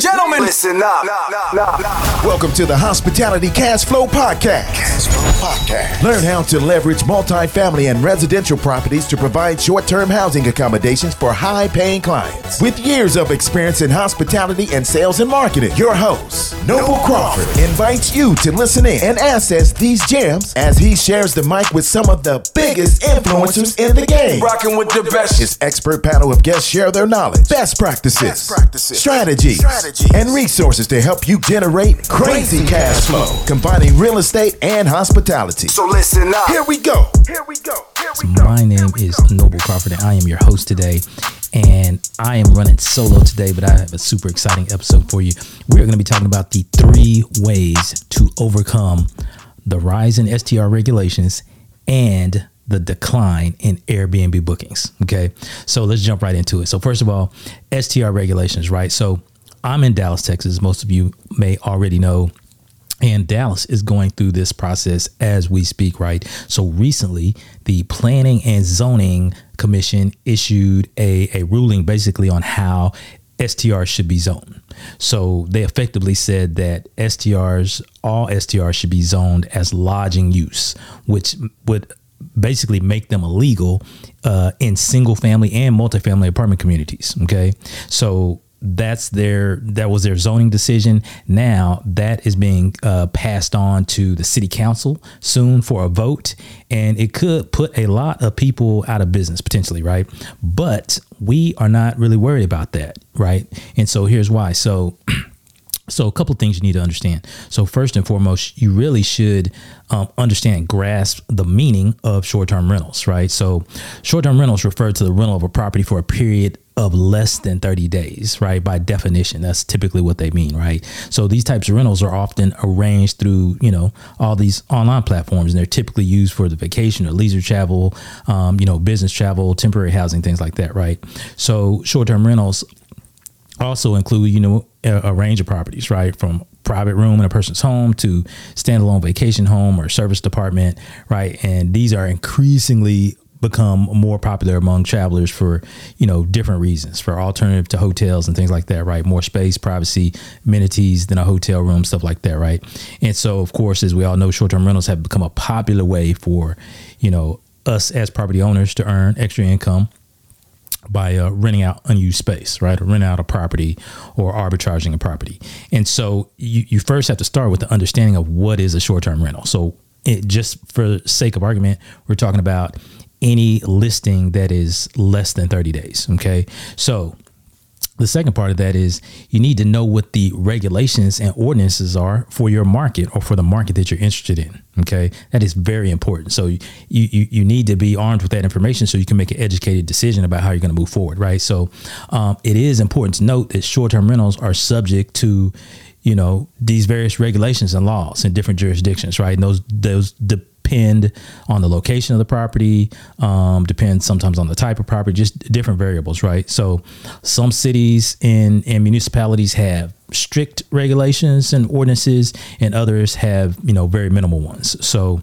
and gentlemen, listen up. Welcome to the Hospitality Cash Flow Podcast. Cash Flow Podcast. Learn how to leverage multifamily and residential properties to provide short term housing accommodations for high paying clients. With years of experience in hospitality and sales and marketing, your host, Noble Crawford, invites you to listen in and access these gems as he shares the mic with some of the biggest influencers in the game. Rocking with the best. His expert panel of guests share their knowledge, best practices, Best practices, strategies, strategies, and resources to help you generate crazy cash flow, combining real estate and hospitality. So listen up. Here we go. Here we go. Here we My name is Noble Crawford, and I am your host today. And I am running solo today, but I have a super exciting episode for you. We're going to be talking about the three ways to overcome the rise in STR regulations and the decline in Airbnb bookings. Okay. So let's jump right into it. So, first of all, STR regulations, right? So, I'm in Dallas, Texas. Most of you may already know and Dallas is going through this process as we speak, right? So recently, the Planning and Zoning Commission issued a, a ruling basically on how STRs should be zoned. So they effectively said that STRs, all STRs should be zoned as lodging use, which would basically make them illegal uh, in single family and multifamily apartment communities. Okay. So that's their that was their zoning decision. Now that is being uh, passed on to the city council soon for a vote, and it could put a lot of people out of business potentially, right? But we are not really worried about that, right? And so here's why. So. So, a couple of things you need to understand. So, first and foremost, you really should um, understand grasp the meaning of short term rentals, right? So, short term rentals refer to the rental of a property for a period of less than 30 days, right? By definition, that's typically what they mean, right? So, these types of rentals are often arranged through, you know, all these online platforms, and they're typically used for the vacation or leisure travel, um, you know, business travel, temporary housing, things like that, right? So, short term rentals also include, you know, a, range of properties, right? From private room in a person's home to standalone vacation home or service department, right? And these are increasingly become more popular among travelers for you know different reasons for alternative to hotels and things like that right more space privacy amenities than a hotel room stuff like that right and so of course as we all know short-term rentals have become a popular way for you know us as property owners to earn extra income by uh, renting out unused space, right? Or rent out a property or arbitraging a property. And so you, you first have to start with the understanding of what is a short term rental. So, it, just for sake of argument, we're talking about any listing that is less than 30 days. Okay. So, the second part of that is you need to know what the regulations and ordinances are for your market or for the market that you're interested in. Okay, that is very important. So you you you need to be armed with that information so you can make an educated decision about how you're going to move forward. Right. So um, it is important to note that short-term rentals are subject to you know these various regulations and laws in different jurisdictions. Right. And those those depend on the location of the property, um, depends sometimes on the type of property, just different variables, right? So some cities and, and municipalities have strict regulations and ordinances, and others have, you know, very minimal ones. So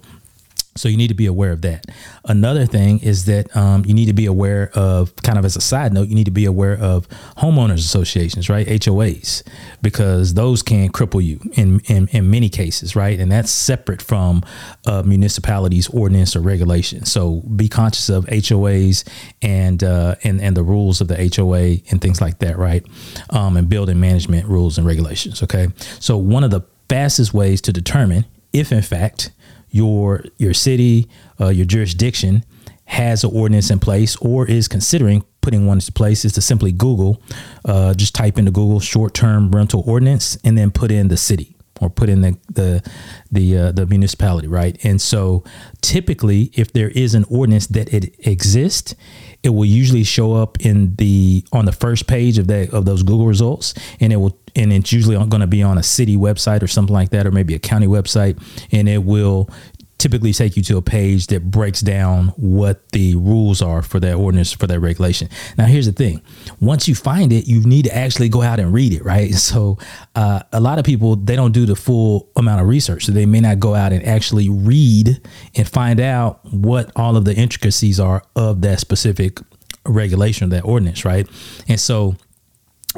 so you need to be aware of that. Another thing is that um, you need to be aware of, kind of as a side note, you need to be aware of homeowners associations, right? HOAs, because those can cripple you in in, in many cases, right? And that's separate from uh, municipalities' ordinance or regulation. So be conscious of HOAs and uh, and and the rules of the HOA and things like that, right? Um, and building management rules and regulations. Okay, so one of the fastest ways to determine if, in fact, your your city, uh, your jurisdiction has an ordinance in place or is considering putting one into place is to simply Google, uh, just type into Google short term rental ordinance and then put in the city or put in the the the, uh, the municipality, right? And so typically, if there is an ordinance that it exists, it will usually show up in the on the first page of that of those Google results, and it will and it's usually going to be on a city website or something like that, or maybe a county website, and it will typically take you to a page that breaks down what the rules are for that ordinance for that regulation. Now, here's the thing: once you find it, you need to actually go out and read it, right? So, uh, a lot of people they don't do the full amount of research, so they may not go out and actually read and find out what all of the intricacies are of that specific regulation or that ordinance, right? And so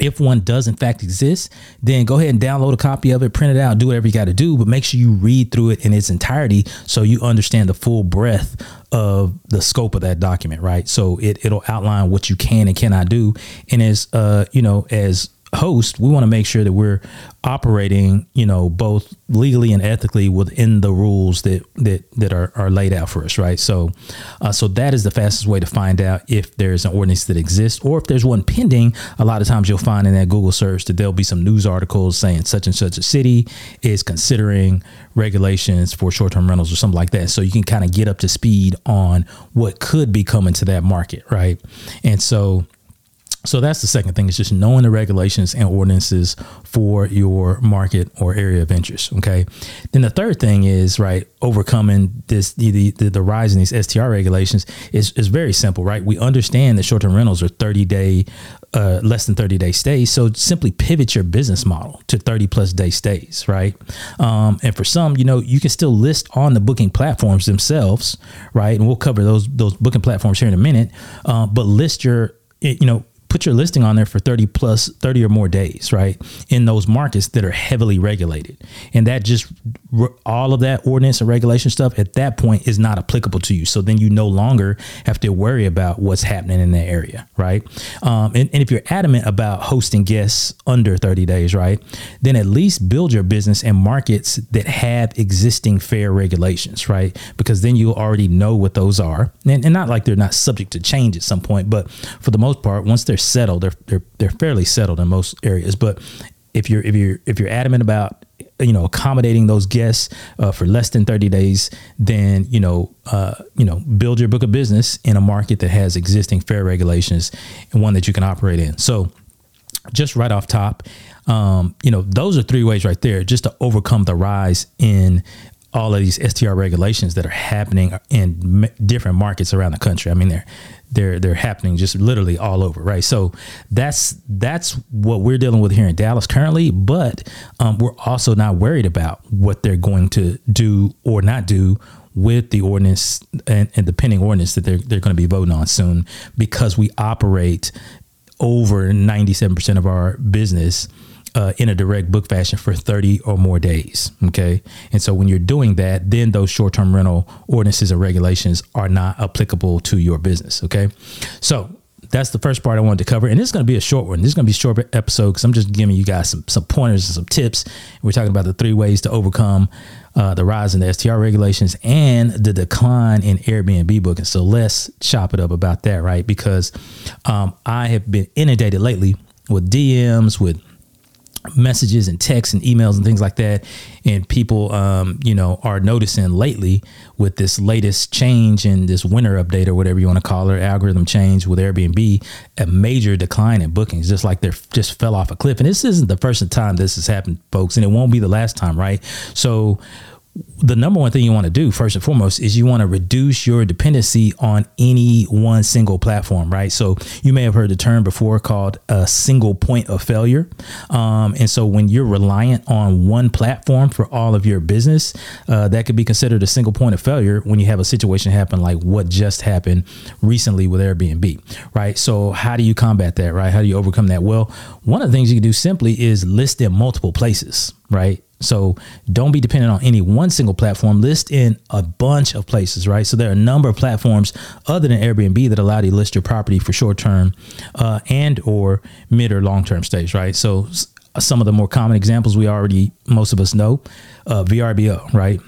if one does in fact exist, then go ahead and download a copy of it, print it out, do whatever you got to do, but make sure you read through it in its entirety so you understand the full breadth of the scope of that document, right? So it it'll outline what you can and cannot do, and as uh you know as host, we want to make sure that we're operating, you know, both legally and ethically within the rules that that that are, are laid out for us, right? So, uh, so that is the fastest way to find out if there's an ordinance that exists or if there's one pending. A lot of times, you'll find in that Google search that there'll be some news articles saying such and such a city is considering regulations for short-term rentals or something like that. So you can kind of get up to speed on what could be coming to that market, right? And so so that's the second thing is just knowing the regulations and ordinances for your market or area of interest. Okay. Then the third thing is right overcoming this the the, the rise in these STR regulations is is very simple. Right. We understand that short term rentals are thirty day, uh, less than thirty day stays. So simply pivot your business model to thirty plus day stays. Right. Um, and for some, you know, you can still list on the booking platforms themselves. Right. And we'll cover those those booking platforms here in a minute. Uh, but list your you know put your listing on there for 30 plus 30 or more days, right? In those markets that are heavily regulated. And that just all of that ordinance and regulation stuff at that point is not applicable to you. So then you no longer have to worry about what's happening in that area, right? Um, and, and if you're adamant about hosting guests under 30 days, right, then at least build your business in markets that have existing fair regulations, right? Because then you already know what those are. And, and not like they're not subject to change at some point, but for the most part, once they're settled, they're, they're, they're fairly settled in most areas. But if you're if you're if you're adamant about you know accommodating those guests uh, for less than 30 days then you know uh, you know build your book of business in a market that has existing fair regulations and one that you can operate in so just right off top um, you know those are three ways right there just to overcome the rise in all of these STR regulations that are happening in different markets around the country. I mean, they're they're they're happening just literally all over, right? So that's that's what we're dealing with here in Dallas currently. But um, we're also not worried about what they're going to do or not do with the ordinance and, and the pending ordinance that they're they're going to be voting on soon, because we operate over ninety seven percent of our business uh, in a direct book fashion for 30 or more days. Okay. And so when you're doing that, then those short term rental ordinances and regulations are not applicable to your business. Okay. So that's the first part I wanted to cover. And this is going to be a short one. This is going to be a short episode because I'm just giving you guys some, some pointers and some tips. We're talking about the three ways to overcome uh, the rise in the STR regulations and the decline in Airbnb booking. So let's chop it up about that, right? Because um, I have been inundated lately with DMs, with messages and texts and emails and things like that. And people um, you know are noticing lately with this latest change in this winter update or whatever you want to call it algorithm change with airbnb a major decline in bookings just like they're just fell off a cliff. And this isn't the first time this has happened folks and it won't be the last time right? So the number one thing you want to do first and foremost is you want to reduce your dependency on any one single platform right? So you may have heard the term before called a single point of failure. Um, and so when you're reliant on one platform for all of your business uh, that could be considered a single point of failure when you have a situation happen like what just happened recently with airbnb right? So how do you combat that right? How do you overcome that? Well one of the things you can do simply is list in multiple places right so don't be dependent on any one single platform. List in a bunch of places, right? So there are a number of platforms other than Airbnb that allow you to list your property for short term uh, and or mid or long term stays, right? So some of the more common examples we already most of us know, uh, VRBO, right?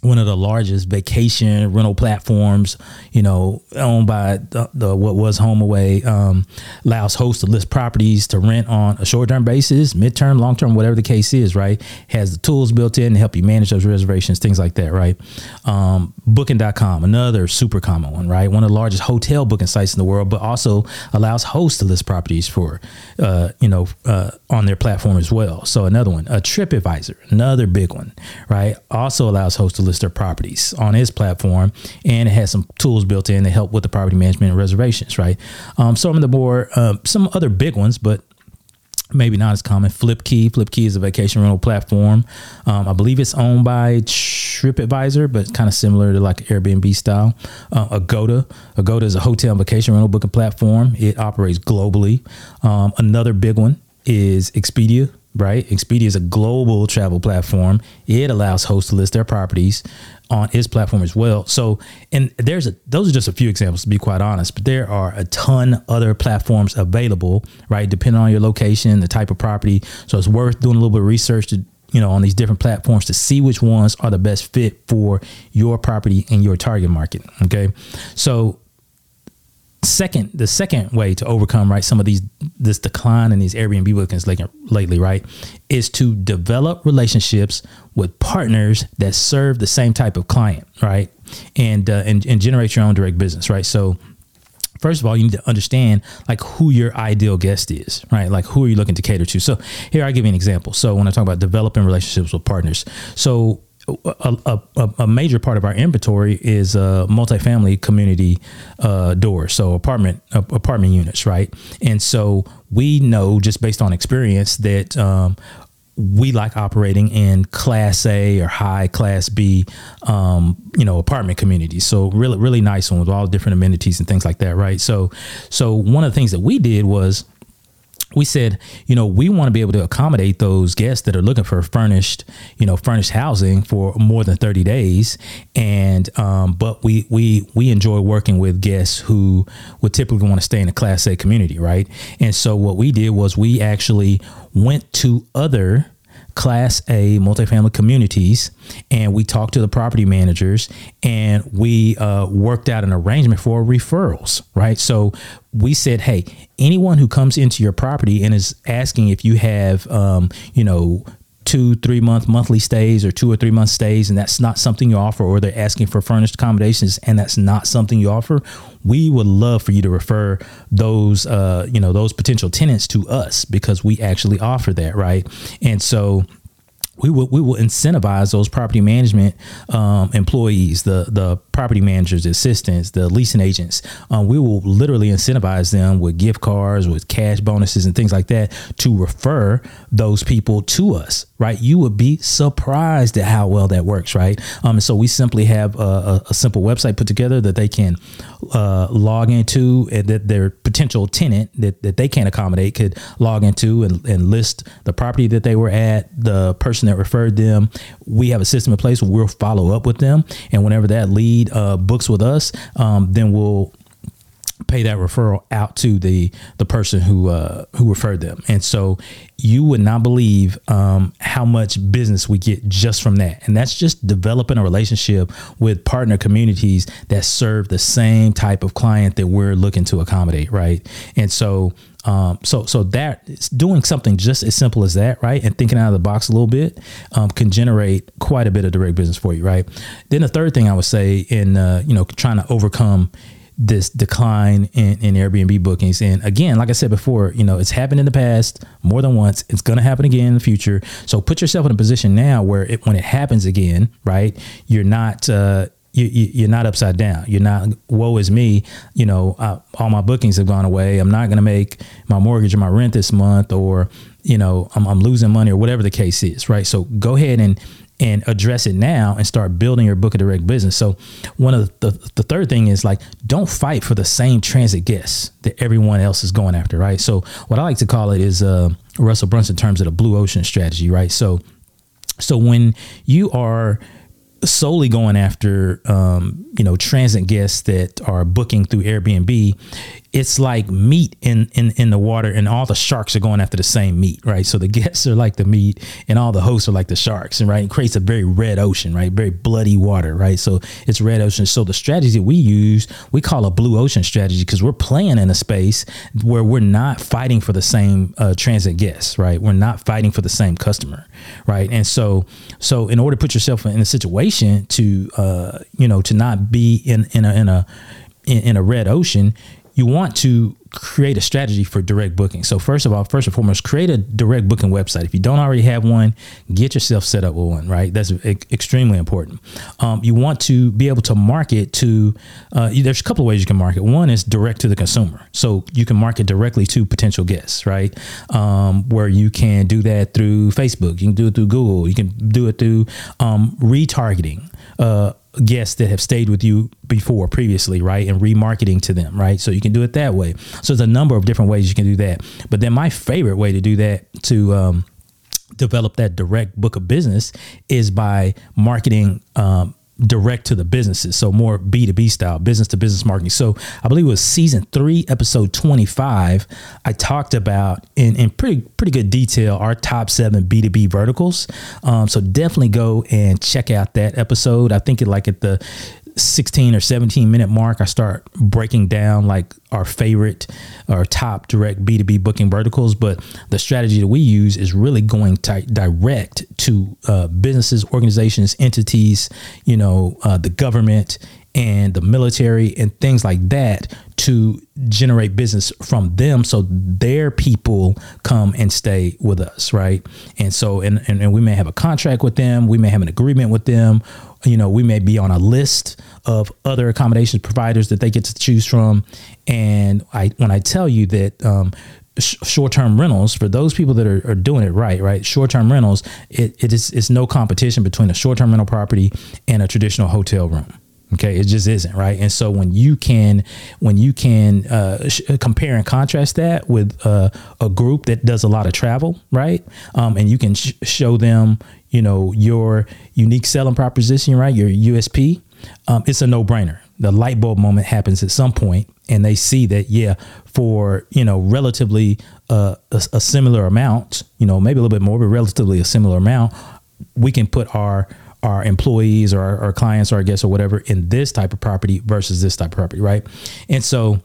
One of the largest vacation rental platforms, you know, owned by the, the what was HomeAway, um, allows hosts to list properties to rent on a short-term basis, mid-term, long-term, whatever the case is, right? Has the tools built in to help you manage those reservations, things like that, right? Um, booking.com, another super common one, right? One of the largest hotel booking sites in the world, but also allows hosts to list properties for, uh, you know, uh, on their platform as well. So another one, a TripAdvisor, another big one, right? Also allows hosts to list their properties on his platform, and it has some tools built in to help with the property management and reservations, right? Um, some of the more, uh, some other big ones, but maybe not as common. FlipKey. FlipKey is a vacation rental platform. Um, I believe it's owned by TripAdvisor, but kind of similar to like Airbnb style. Uh, Agoda. Agoda is a hotel and vacation rental booking platform. It operates globally. Um, another big one is Expedia. Right, Expedia is a global travel platform. It allows hosts to list their properties on its platform as well. So, and there's a those are just a few examples to be quite honest, but there are a ton other platforms available, right? Depending on your location, the type of property. So it's worth doing a little bit of research to you know on these different platforms to see which ones are the best fit for your property and your target market. Okay, so second the second way to overcome right some of these this decline in these airbnb bookings lately right is to develop relationships with partners that serve the same type of client right and uh, and, and generate your own direct business right? So first of all you need to understand like who your ideal guest is right? Like who are you looking to cater to? So here i give you an example. So when i talk about developing relationships with partners so a, a, a, major part of our inventory is a uh, multifamily community uh, doors, so apartment uh, apartment units, right? And so we know just based on experience that um, we like operating in class A or high class B, um, you know, apartment communities. So really, really nice one with all different amenities and things like that, right? So, so one of the things that we did was we said, you know, we want to be able to accommodate those guests that are looking for furnished, you know, furnished housing for more than 30 days. And, um, but we, we, we enjoy working with guests who would typically want to stay in a class A community. Right. And so what we did was we actually went to other Class A multifamily communities, and we talked to the property managers, and we uh, worked out an arrangement for referrals. Right, so we said, hey, anyone who comes into your property and is asking if you have, um, you know, two, three month monthly stays or two or three month stays, and that's not something you offer, or they're asking for furnished accommodations and that's not something you offer, we would love for you to refer those, uh, you know, those potential tenants to us because we actually offer that, right? And so we will we will incentivize those property management um, employees, the the property managers, assistants, the leasing agents. Um, we will literally incentivize them with gift cards, with cash bonuses, and things like that to refer those people to us. Right? You would be surprised at how well that works. Right? Um, so we simply have a, a, a simple website put together that they can uh, log into, and that their potential tenant that, that they can't accommodate could log into and, and list the property that they were at, the person that referred them. We have a system in place where we'll follow up with them, and whenever that lead uh, books with us, um, then we'll pay that referral out to the the person who uh, who referred them. And so you would not believe um, how much business we get just from that. And that's just developing a relationship with partner communities that serve the same type of client that we're looking to accommodate, right? And so um, so so that doing something just as simple as that, right, and thinking out of the box a little bit um, can generate quite a bit of direct business for you, right? Then the third thing I would say in uh, you know trying to overcome this decline in, in Airbnb bookings. And again, like I said before, you know, it's happened in the past more than once. It's going to happen again in the future. So put yourself in a position now where it, when it happens again, right, you're not, uh, you, you, are not upside down. You're not, woe is me. You know, uh, all my bookings have gone away. I'm not going to make my mortgage or my rent this month, or, you know, I'm, I'm losing money or whatever the case is, right? So go ahead and, and address it now and start building your book of direct business. So one of the, the, the third thing is like don't fight for the same transit guests that everyone else is going after, right? So what I like to call it is uh, Russell Brunson terms of the blue ocean strategy, right? So so when you are solely going after um, you know transit guests that are booking through Airbnb, it's like meat in, in in the water and all the sharks are going after the same meat right? So the guests are like the meat and all the hosts are like the sharks and right? It creates a very red ocean right? Very bloody water right? So it's red ocean. So the strategy we use we call a blue ocean strategy because we're playing in a space where we're not fighting for the same uh, transit guests right? We're not fighting for the same customer right? And so so in order to put yourself in a situation to uh, you know to not be in in a in a in, in a red ocean you want to create a strategy for direct booking. So first of all, first and foremost, create a direct booking website. If you don't already have one, get yourself set up with one. Right, that's extremely important. Um, you want to be able to market to. Uh, there's a couple of ways you can market. One is direct to the consumer, so you can market directly to potential guests. Right, um, where you can do that through Facebook, you can do it through Google, you can do it through um, retargeting. Uh, guests that have stayed with you before previously, right? And remarketing to them, right? So you can do it that way. So there's a number of different ways you can do that. But then my favorite way to do that to um, develop that direct book of business is by marketing um, direct to the businesses. So more B2B style, business to business marketing. So I believe it was season three, episode 25. I talked about in, in pretty, pretty good detail our top seven B2B verticals. Um, so definitely go and check out that episode. I think it like at the 16 or 17 minute mark, I start breaking down like our favorite our top direct B2B booking verticals. But the strategy that we use is really going to direct to uh, businesses, organizations, entities, you know, uh, the government and the military and things like that to generate business from them. So their people come and stay with us right? And so and, and, and we may have a contract with them. We may have an agreement with them. You know we may be on a list of other accommodations providers that they get to choose from. And i when i tell you that um, short-term rentals for those people that are, are doing it right right? Short-term rentals it, it is it's no competition between a short-term rental property and a traditional hotel room okay it just isn't right? And so when you can when you can uh, sh- compare and contrast that with uh, a group that does a lot of travel right? Um, and you can sh- show them you know your unique selling proposition right? Your usp um, it's a no-brainer. The light bulb moment happens at some point and they see that yeah for you know relatively uh, a, a similar amount you know maybe a little bit more but relatively a similar amount we can put our our employees or our, our clients or our guests or whatever in this type of property versus this type of property, right? And so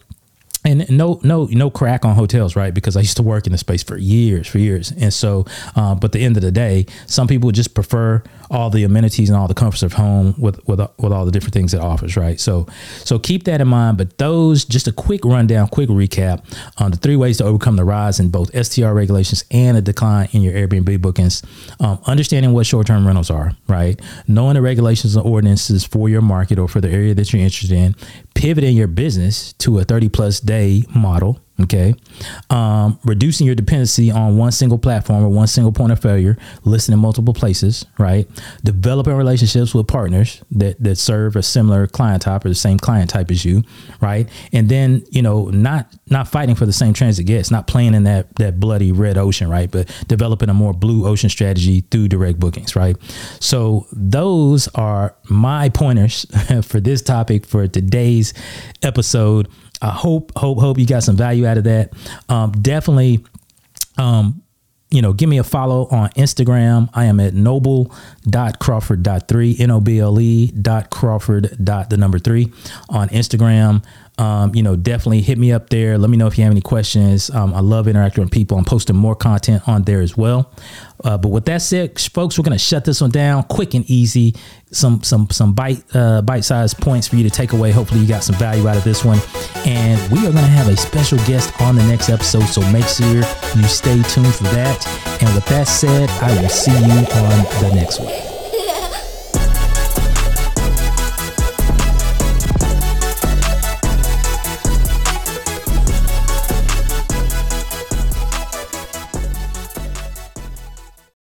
and no no no crack on hotels right? Because i used to work in the space for years for years. And so um, but the end of the day some people just prefer all the amenities and all the comforts of home with with, with all the different things it offers right? So so keep that in mind. But those just a quick rundown quick recap on the three ways to overcome the rise in both str regulations and a decline in your airbnb bookings. Um, understanding what short-term rentals are right? Knowing the regulations and ordinances for your market or for the area that you're interested in pivoting your business to a 30 plus day model okay. Um, reducing your dependency on one single platform or one single point of failure listing in multiple places right? Developing relationships with partners that that serve a similar client type or the same client type as you right? And then you know not not fighting for the same transit guests not playing in that that bloody red ocean right? But developing a more blue ocean strategy through direct bookings right? So those are my pointers for this topic for today's episode I hope, hope, hope you got some value out of that. Um, definitely, um, you know, give me a follow on Instagram. I am at noble.crawford.3, N-O-B-L-E dot Crawford dot the number three on Instagram. Um, you know, definitely hit me up there. Let me know if you have any questions. Um, I love interacting with people. I'm posting more content on there as well. Uh, but with that said, folks, we're gonna shut this one down, quick and easy. Some some some bite uh, bite sized points for you to take away. Hopefully, you got some value out of this one. And we are gonna have a special guest on the next episode, so make sure you stay tuned for that. And with that said, I will see you on the next one.